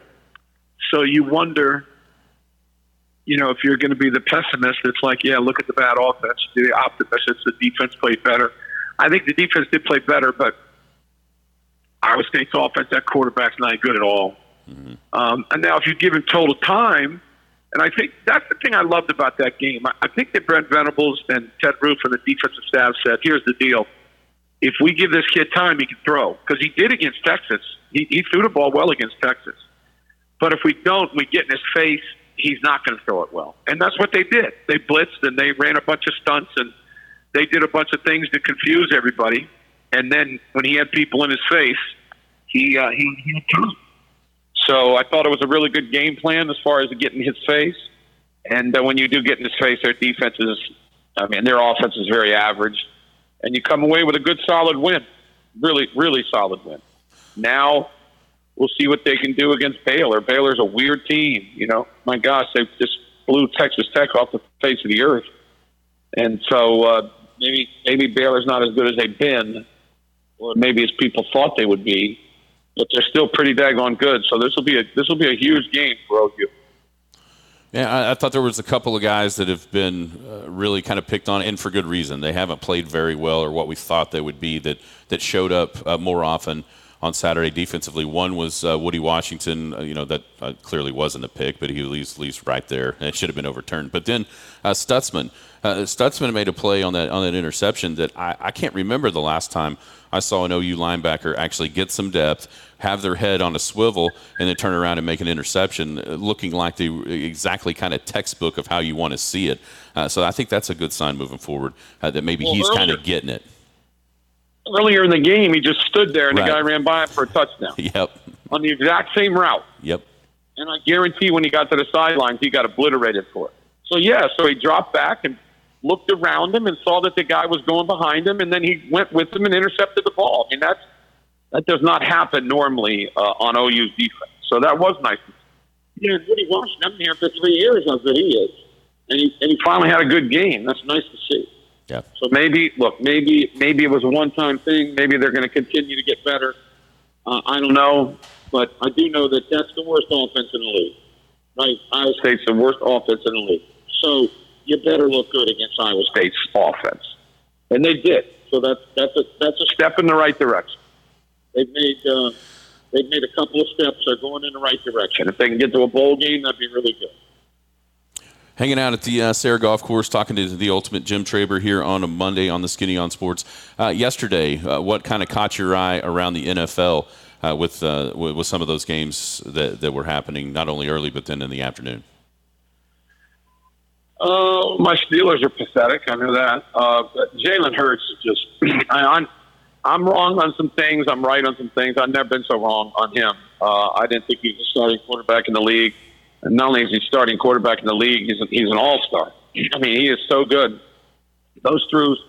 So you wonder, you know, if you're going to be the pessimist, it's like, yeah, look at the bad offense. The optimist, it's the defense played better. I think the defense did play better, but Iowa State's offense, that quarterback's not good at all. Um, and now, if you give him total time, and I think that's the thing I loved about that game. I, I think that Brent Venables and Ted Roof and the defensive staff said, "Here's the deal: if we give this kid time, he can throw because he did against Texas. He, he threw the ball well against Texas. But if we don't, we get in his face. He's not going to throw it well, and that's what they did. They blitzed and they ran a bunch of stunts and they did a bunch of things to confuse everybody. And then when he had people in his face, he uh, he he. So I thought it was a really good game plan as far as getting his face. And uh, when you do get in his face, their defense is, I mean, their offense is very average. And you come away with a good, solid win. Really, really solid win. Now we'll see what they can do against Baylor. Baylor's a weird team. You know, my gosh, they just blew Texas Tech off the face of the earth. And so uh, maybe maybe Baylor's not as good as they've been, or maybe as people thought they would be but they're still pretty daggone good. So this will be a this will be a huge game for OU. Yeah, I, I, thought there was a couple of guys that have been uh, really kind of picked on, and for good reason. They haven't played very well, or what we thought they would be. That that showed up uh, more often on Saturday defensively. One was uh, Woody Washington. Uh, you know that uh, clearly wasn't a pick, but he leaves leaves right there, it should have been overturned. But then uh, Stutsman, Stutsman made a play on that on that interception that I, I can't remember the last time I saw an OU linebacker actually get some depth, have their head on a swivel, and then turn around and make an interception, looking like the exactly kind of textbook of how you want to see it. Uh, so I think that's a good sign moving forward uh, that maybe well, he's kind of getting it. Earlier in the game, he just stood there and right. the guy ran by him for a touchdown. Yep. On the exact same route. Yep. And I guarantee when he got to the sidelines, he got obliterated for it. So yeah, so he dropped back and looked around him and saw that the guy was going behind him, and then he went with him and intercepted the ball. I mean, that's that does not happen normally uh, on OU's defense. So that was nice. Yeah, Woody Washington, I've been here for three years. How good he is, and he and he finally had a good game. That's nice to see. Yeah. So maybe look, maybe maybe it was a one-time thing. Maybe they're going to continue to get better. Uh, I don't know, but I do know that that's the worst offense in the league. Right? Iowa State's the worst offense in the league. So you better look good against Iowa State's offense, and they did. So that's that's a that's a step in the right direction. They've made uh, they've made a couple of steps. They're going in the right direction. If they can get to a bowl game, that'd be really good. Hanging out at the uh, Sayre Golf Course, talking to the ultimate Jim Traber here on a Monday on the Skinny on Sports. Uh, yesterday, uh, what kind of caught your eye around the NFL uh, with, with, with some of those games that that were happening not only early but then in the afternoon? Uh, my Steelers are pathetic. I know that. Uh, Jalen Hurts is just. I, I'm, I'm wrong on some things. I'm right on some things. I've never been so wrong on him. Uh, I didn't think he was a starting quarterback in the league. Not only is he starting quarterback in the league, he's, he's an all star. I mean, he is so good. Those throws,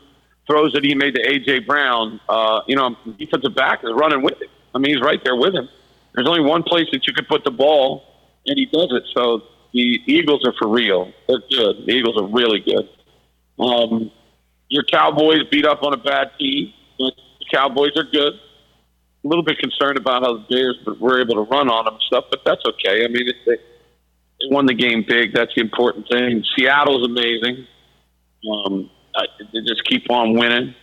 throws that he made to A.J. Brown, uh, you know, defensive back is running with him. I mean, he's right there with him. There's only one place that you could put the ball, and he does it. So the Eagles are for real. They're good. The Eagles are really good. Um, your Cowboys beat up on a bad team, but the Cowboys are good. A little bit concerned about how the Bears were able to run on them and stuff, but that's okay. I mean, they, won the game big. That's the important thing. Seattle's amazing. Um, I, they just keep on winning.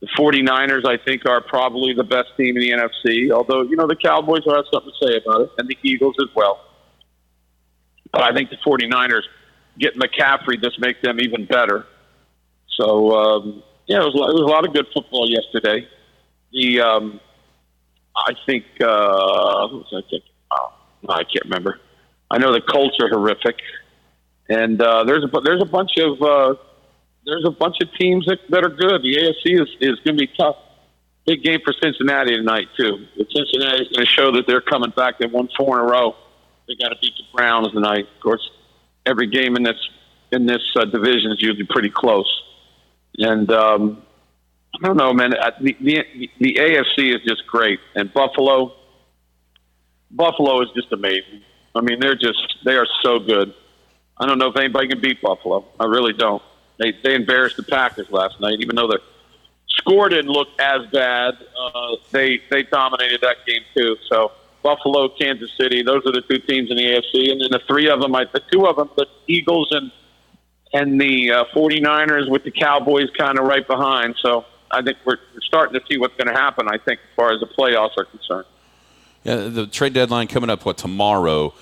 The 49ers, I think, are probably the best team in the NFC, although, you know, the Cowboys will have something to say about it, and the Eagles as well. But I think the 49ers getting McCaffrey just make them even better. So, um, yeah, it was, it was a lot of good football yesterday. The, um, I think, uh, who was I thinking? Oh, I can't remember. I know the Colts are horrific, and uh, there's a there's a bunch of uh, there's a bunch of teams that, that are good. The AFC is, is going to be tough. Big game for Cincinnati tonight too. The Cincinnati is going to show that they're coming back. They won four in a row. They got to beat the Browns tonight. Of course, every game in this in this uh, division is usually pretty close. And um, I don't know, man. The, the the AFC is just great, and Buffalo. Buffalo is just amazing. I mean, they're just they are so good. I don't know if anybody can beat Buffalo. I really don't. They they embarrassed the Packers last night, even though the score didn't look as bad. Uh, they they dominated that game too. So Buffalo, Kansas City, those are the two teams in the AFC, and then the three of them, I, the two of them, the Eagles and and the uh, 49ers with the Cowboys kind of right behind. So I think we're, we're starting to see what's going to happen. I think as far as the playoffs are concerned. Yeah, the trade deadline coming up what tomorrow.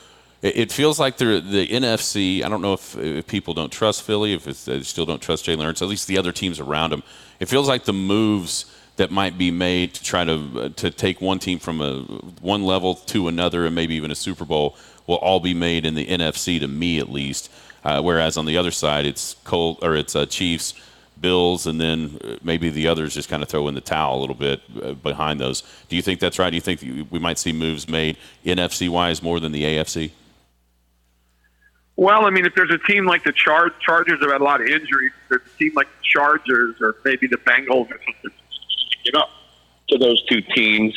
It feels like the NFC. I don't know if, if people don't trust Philly, if they still don't trust Jalen Hurts. At least the other teams around him. It feels like the moves that might be made to try to to take one team from a one level to another, and maybe even a Super Bowl, will all be made in the NFC. To me, at least. Uh, whereas on the other side, it's Colt or it's uh, Chiefs, Bills, and then uh, maybe the others just kind of throw in the towel a little bit uh, behind those. Do you think that's right? Do you think we might see moves made NFC wise more than the AFC? Well, I mean, if there's a team like the Char- Chargers have had a lot of injuries, there's a team like the Chargers or maybe the Bengals or something, get up to those two teams,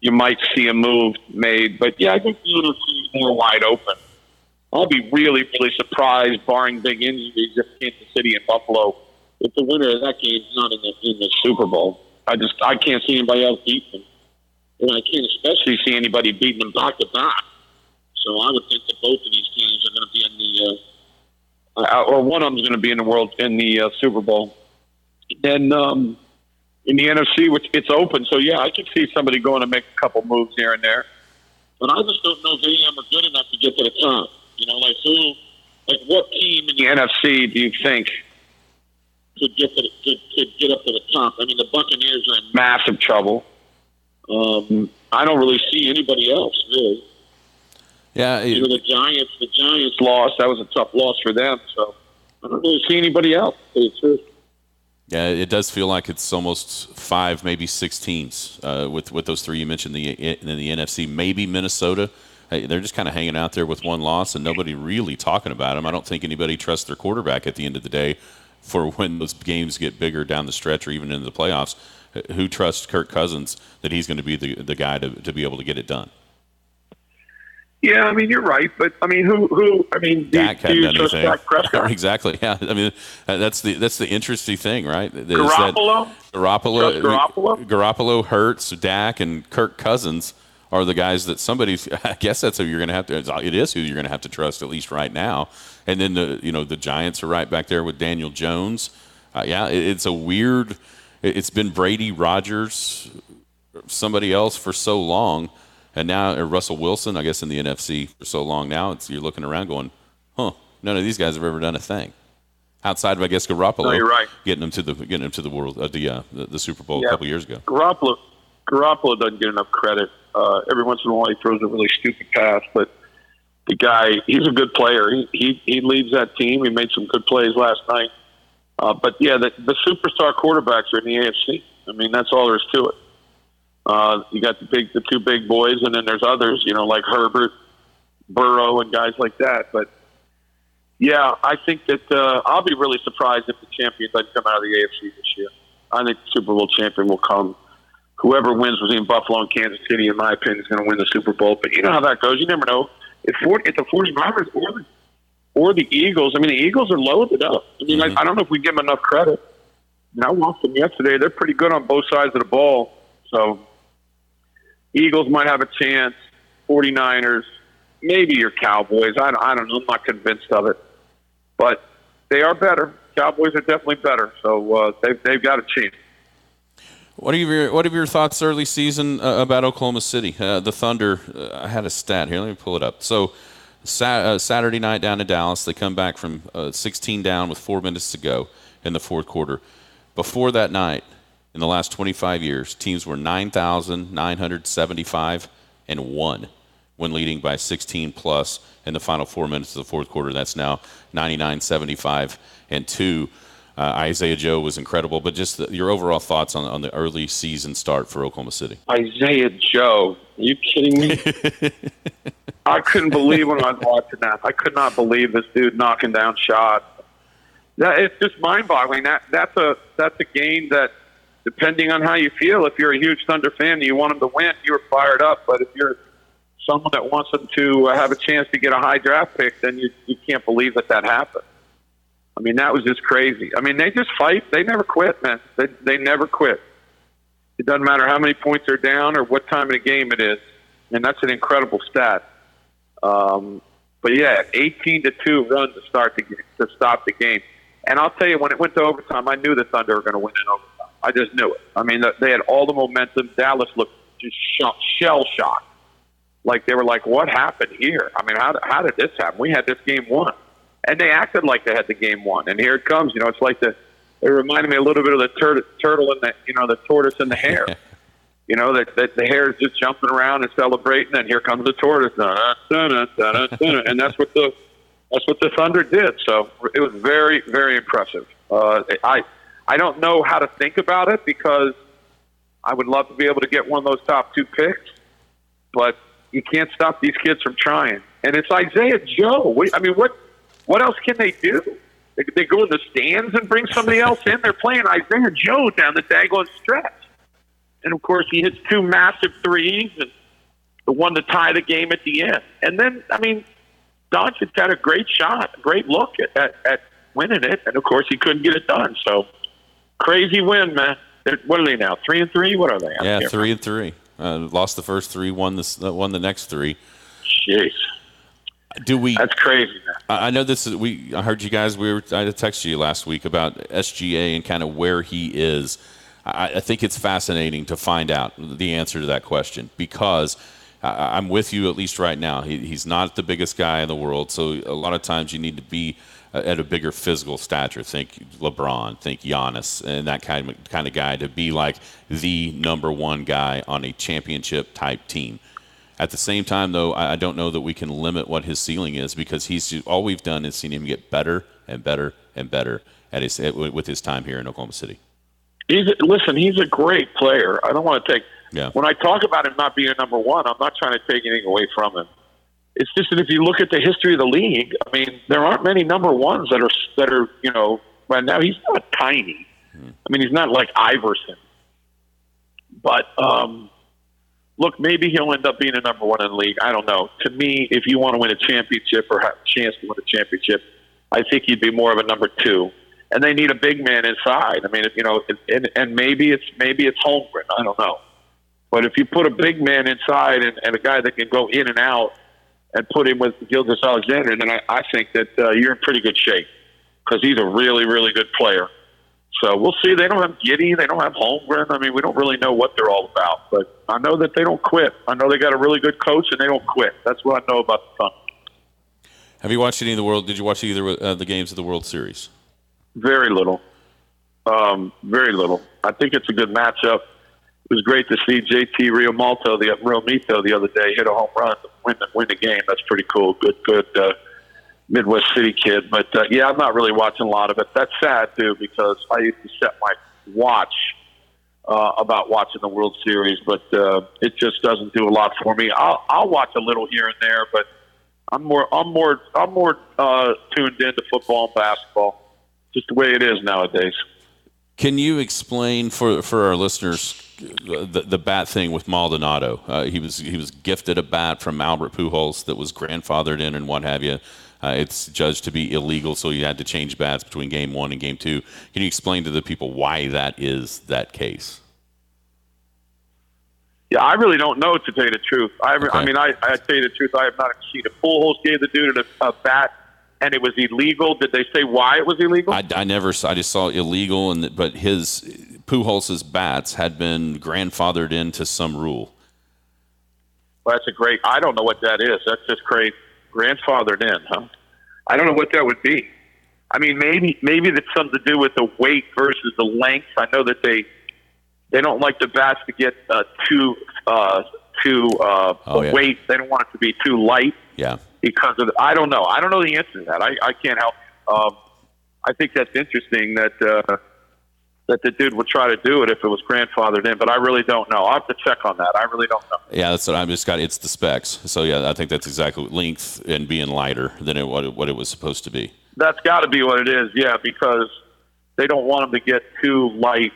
you might see a move made. But yeah, I think the NFC is more wide open. I'll be really, really surprised, barring big injuries, if Kansas City and Buffalo, if the winner of that game is not in the in the Super Bowl. I just I can't see anybody else beat them, and I can't especially see anybody beating them back to back. So I would think that both of these teams are going to be in the, uh, uh, or one of them is going to be in the world in the uh, Super Bowl. Then um, in the NFC, which it's open, so yeah, I could see somebody going to make a couple moves here and there. But I just don't know if any of them are good enough to get to the top. You know, like who, like what team in the NFC do you think could get to the, could, could get up to the top? I mean, the Buccaneers are in massive trouble. Um, I don't really see anybody else really. Yeah, it, you know the Giants. The Giants lost. That was a tough loss for them. So I don't really see anybody else. Yeah, it does feel like it's almost five, maybe six teams uh, with with those three you mentioned the in the NFC. Maybe Minnesota. They're just kind of hanging out there with one loss and nobody really talking about them. I don't think anybody trusts their quarterback at the end of the day for when those games get bigger down the stretch or even into the playoffs. Who trusts Kirk Cousins that he's going to be the, the guy to, to be able to get it done? Yeah, I mean you're right, but I mean who who I mean Dak do, do you Prescott? exactly. Yeah, I mean that's the that's the interesting thing, right? Is Garoppolo, Garoppolo, Garoppolo, Garoppolo, Hurts, Dak, and Kirk Cousins are the guys that somebody's. I guess that's who you're going to have to. It is who you're going to have to trust at least right now. And then the you know the Giants are right back there with Daniel Jones. Uh, yeah, it, it's a weird. It's been Brady, Rodgers, somebody else for so long and now Russell Wilson, I guess, in the NFC for so long now, it's, you're looking around going, huh, none of these guys have ever done a thing. Outside of, I guess, Garoppolo, no, you're right. getting them to the getting them to the world, uh, the, uh, the, the Super Bowl yeah. a couple years ago. Garoppolo, Garoppolo doesn't get enough credit. Uh, every once in a while, he throws a really stupid pass, but the guy, he's a good player. He he, he leads that team. He made some good plays last night. Uh, but yeah, the, the superstar quarterbacks are in the AFC. I mean, that's all there is to it. Uh, you got the big, the two big boys, and then there's others, you know, like Herbert, Burrow, and guys like that. But yeah, I think that uh, I'll be really surprised if the champion doesn't come out of the AFC this year. I think the Super Bowl champion will come. Whoever wins between Buffalo and Kansas City, in my opinion, is going to win the Super Bowl. But you know how that goes. You never know. If, 40, if the 49ers or the, or the Eagles, I mean, the Eagles are loaded up. I mean, mm-hmm. I, I don't know if we give them enough credit. Mean, I watched them yesterday. They're pretty good on both sides of the ball. So Eagles might have a chance. 49ers, maybe your Cowboys. I, I don't know. I'm not convinced of it. But they are better. Cowboys are definitely better. So uh, they've, they've got a chance. What are your What are your thoughts early season uh, about Oklahoma City? Uh, the Thunder. Uh, I had a stat here. Let me pull it up. So, uh, Saturday night down in Dallas, they come back from uh, 16 down with four minutes to go in the fourth quarter. Before that night, in the last 25 years, teams were 9,975 and one when leading by 16 plus in the final four minutes of the fourth quarter. That's now 99-75 and two. Uh, Isaiah Joe was incredible, but just the, your overall thoughts on, on the early season start for Oklahoma City. Isaiah Joe, are you kidding me? I couldn't believe when I was watching that. I could not believe this dude knocking down shots. That it's just mind-boggling. That that's a that's a game that, depending on how you feel, if you're a huge Thunder fan and you want them to win, you're fired up. But if you're someone that wants them to uh, have a chance to get a high draft pick, then you you can't believe that that happened. I mean, that was just crazy. I mean, they just fight. They never quit, man. They, they never quit. It doesn't matter how many points they're down or what time of the game it is. And that's an incredible stat. Um, but yeah, 18 to 2 run to start the to stop the game. And I'll tell you, when it went to overtime, I knew the Thunder were going to win in overtime. I just knew it. I mean, they had all the momentum. Dallas looked just shell shocked. Like they were like, what happened here? I mean, how, how did this happen? We had this game won and they acted like they had the game won. And here it comes. You know, it's like the it reminded me a little bit of the tur- turtle and the you know the tortoise and the hare. you know that, that the hare is just jumping around and celebrating, and here comes the tortoise, and that's what the that's what the Thunder did. So it was very very impressive. Uh, I I don't know how to think about it because I would love to be able to get one of those top two picks, but you can't stop these kids from trying. And it's Isaiah Joe. I mean, what what else can they do? They, they go in the stands and bring somebody else in. They're playing Isaiah Joe down the daggone stretch. And of course, he hits two massive threes and the one to tie the game at the end. And then, I mean, Doncic had a great shot, a great look at, at, at winning it. And of course, he couldn't get it done. So crazy win, man. They're, what are they now? Three and three? What are they? Yeah, three and three. Uh, lost the first three, won the won the next three. Jeez. Do we? That's crazy. Man. I know this is. We I heard you guys. We were. I texted you last week about SGA and kind of where he is. I, I think it's fascinating to find out the answer to that question because I, am with you at least right now. He, he's not the biggest guy in the world, so a lot of times you need to be at a bigger physical stature. Think LeBron, think Giannis, and that kind of kind of guy to be like the number one guy on a championship type team. At the same time, though, I don't know that we can limit what his ceiling is because he's all we've done is seen him get better and better and better at his with his time here in Oklahoma City. He's listen. He's a great player. I don't want to take. Yeah. When I talk about him not being a number one, I'm not trying to take anything away from him. It's just that if you look at the history of the league, I mean, there aren't many number ones that are that are you know. Right now, he's not tiny. I mean, he's not like Iverson, but um, look, maybe he'll end up being a number one in the league. I don't know. To me, if you want to win a championship or have a chance to win a championship, I think he'd be more of a number two. And they need a big man inside. I mean, if, you know, and, and maybe it's maybe it's Holmgren. I don't know. But if you put a big man inside and, and a guy that can go in and out and put him with Gilgeous-Alexander, then I, I think that uh, you're in pretty good shape because he's a really, really good player. So we'll see. They don't have Giddey. They don't have Holmgren. I mean, we don't really know what they're all about. But I know that they don't quit. I know they got a really good coach, and they don't quit. That's what I know about the Thunder. Have you watched any of the world? Did you watch either uh, the games of the World Series? Very little. Um, very little. I think it's a good matchup. It was great to see JT Realmuto, the Realmuto, the other day hit a home run to win the, win the game. That's pretty cool. Good, good. Uh, Midwest City kid. But uh, yeah, I'm not really watching a lot of it. That's sad too because I used to set my watch uh, about watching the World Series, but uh, it just doesn't do a lot for me. I'll, I'll watch a little here and there, but I'm more I'm more I'm more uh, tuned into football and basketball. Just the way it is nowadays. Can you explain for for our listeners the, the bat thing with Maldonado? Uh, he was he was gifted a bat from Albert Pujols that was grandfathered in and what have you. Uh, it's judged to be illegal, so you had to change bats between game one and game two. Can you explain to the people why that is that case? Yeah, I really don't know to tell you the truth. I, okay. I mean, I, I tell you the truth. I have not seen a Pujols gave the dude a, a bat and it was illegal. Did they say why it was illegal? I, I never. I just saw illegal, and but his Pujols' bats had been grandfathered into some rule. Well, that's a great. I don't know what that is. That's just great. Grandfathered in, huh? I don't know what that would be. I mean, maybe maybe that's something to do with the weight versus the length. I know that they they don't like the bats to get uh, too uh, too uh, Oh, yeah. weight. They don't want it to be too light Yeah. because of. The, I don't know. I don't know the answer to that. I, I can't help. Um, I think that's interesting that uh, that the dude would try to do it if it was grandfathered in, but I really don't know. I'll have to check on that. I really don't know. Yeah, that's what I'm just got. It's the specs. So yeah, I think that's exactly length and being lighter than it, what it, what it was supposed to be. That's got to be what it is, yeah, because they don't want them to get too light.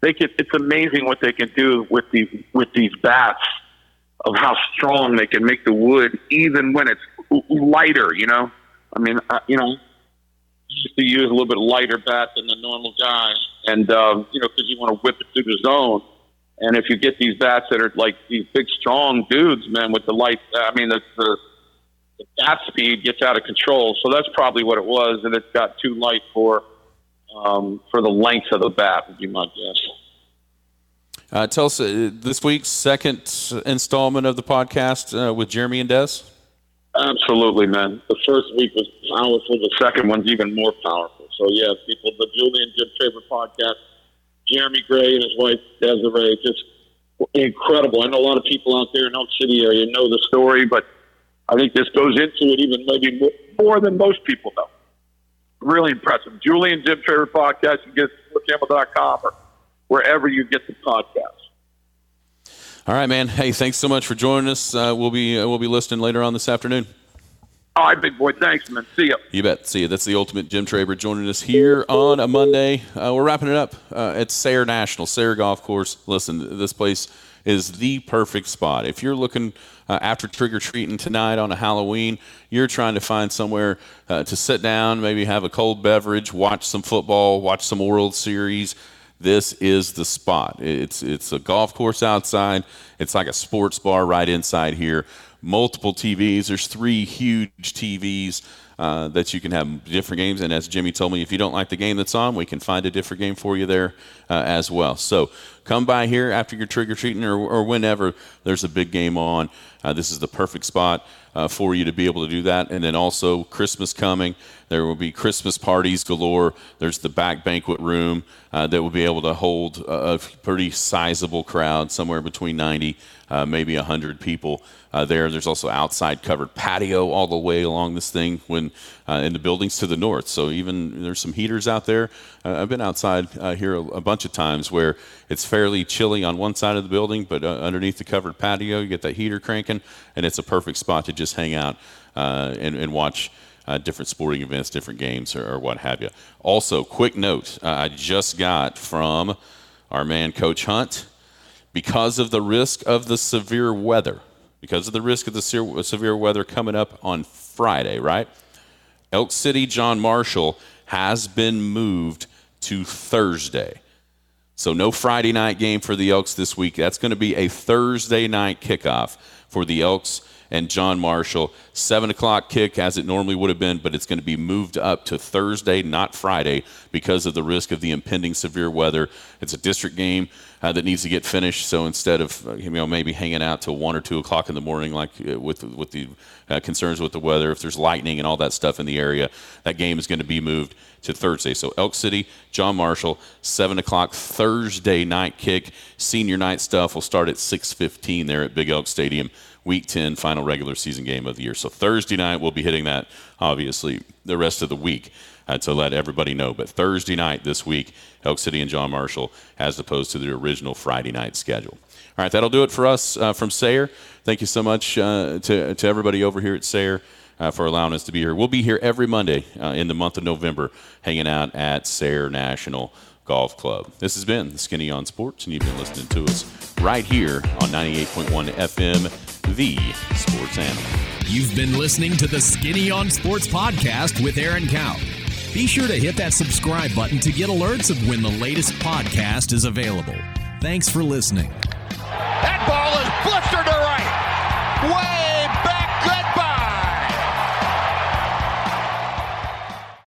They can. It's amazing what they can do with these with these bats of how strong they can make the wood, even when it's lighter. You know, I mean, uh, you know, used to use a little bit lighter bat than the normal guy, and um, you know, because you want to whip it through the zone. And if you get these bats that are like these big, strong dudes, man, with the light, I mean, the, the the bat speed gets out of control. So that's probably what it was, and it got too light for um, for the length of the bat. Would be my guess. Uh, tell us uh, this week's second installment of the podcast uh, with Jeremy and Des. Absolutely, man. The first week was powerful. The second one's even more powerful. So yeah, people, the Julian Jim Traber podcast, Jeremy Gray and his wife Desiree, just incredible. I know a lot of people out there in Elk City area know the story, but I think this goes into it even maybe mo- more than most people know. Really impressive. Julian Jim Traber podcast. You can get it at or wherever you get the podcast. All right, man. Hey, thanks so much for joining us. Uh, we'll be uh, we'll be listening later on this afternoon. All right, big boy. Thanks, man. See ya. You bet. See you. That's the ultimate Jim Traber joining us here on a Monday. Uh, we're wrapping it up uh, at Sayre National, Sayre Golf Course. Listen, this place is the perfect spot. If you're looking uh, after trick or treating tonight on a Halloween, you're trying to find somewhere uh, to sit down, maybe have a cold beverage, watch some football, watch some World Series. This is the spot. It's it's a golf course outside. It's like a sports bar right inside here. Multiple TVs. There's three huge TVs uh, that you can have different games. And as Jimmy told me, if you don't like the game that's on, we can find a different game for you there uh, as well. So come by here after your trick or treating or, or whenever there's a big game on. Uh, this is the perfect spot uh, for you to be able to do that. And then also Christmas coming, there will be Christmas parties galore. There's the back banquet room uh, that will be able to hold a, a pretty sizable crowd, somewhere between 90, uh, maybe 100 people uh, there. There's also outside covered patio all the way along this thing when uh, in the buildings to the north. So even there's some heaters out there. Uh, I've been outside uh, here a, a bunch of times where it's fairly chilly on one side of the building, but uh, underneath the covered patio, you get that heater cranking, and it's a perfect spot to just hang out and, and watch. Uh, different sporting events, different games, or, or what have you. Also, quick note uh, I just got from our man, Coach Hunt, because of the risk of the severe weather, because of the risk of the severe weather coming up on Friday, right? Elk City John Marshall has been moved to Thursday. So no Friday night game for the Elks this week. That's going to be a Thursday night kickoff for the Elks and John Marshall. Seven o'clock kick as it normally would have been, but it's going to be moved up to Thursday, not Friday, because of the risk of the impending severe weather. It's a district game uh, that needs to get finished. So instead of uh, you know maybe hanging out till one or two o'clock in the morning, like uh, with with the uh, concerns with the weather, if there's lightning and all that stuff in the area, that game is going to be moved to Thursday. So Elk City, John Marshall, seven o'clock Thursday night kick. Senior night stuff will start at six fifteen there at Big Elk Stadium. Week 10, final regular season game of the year. So Thursday night, we'll be hitting that, obviously, the rest of the week uh, to let everybody know. But Thursday night this week, Elk City and John Marshall, as opposed to the original Friday night schedule. All right, that'll do it for us uh, from Sayre. Thank you so much uh, to, to everybody over here at Sayre. Uh, for allowing us to be here. We'll be here every Monday uh, in the month of November, hanging out at Sayre National Golf Club. This has been Skinny on Sports, and you've been listening to us right here on 98.1 FM, the sports animal. You've been listening to the Skinny on Sports podcast with Aaron Cow. Be sure to hit that subscribe button to get alerts of when the latest podcast is available. Thanks for listening. That ball is blistered to right. Way